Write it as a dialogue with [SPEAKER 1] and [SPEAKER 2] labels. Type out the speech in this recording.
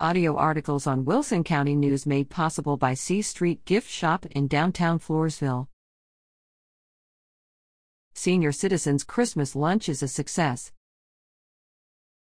[SPEAKER 1] Audio articles on Wilson County News made possible by C Street Gift Shop in downtown Floresville. Senior Citizens Christmas Lunch is a success.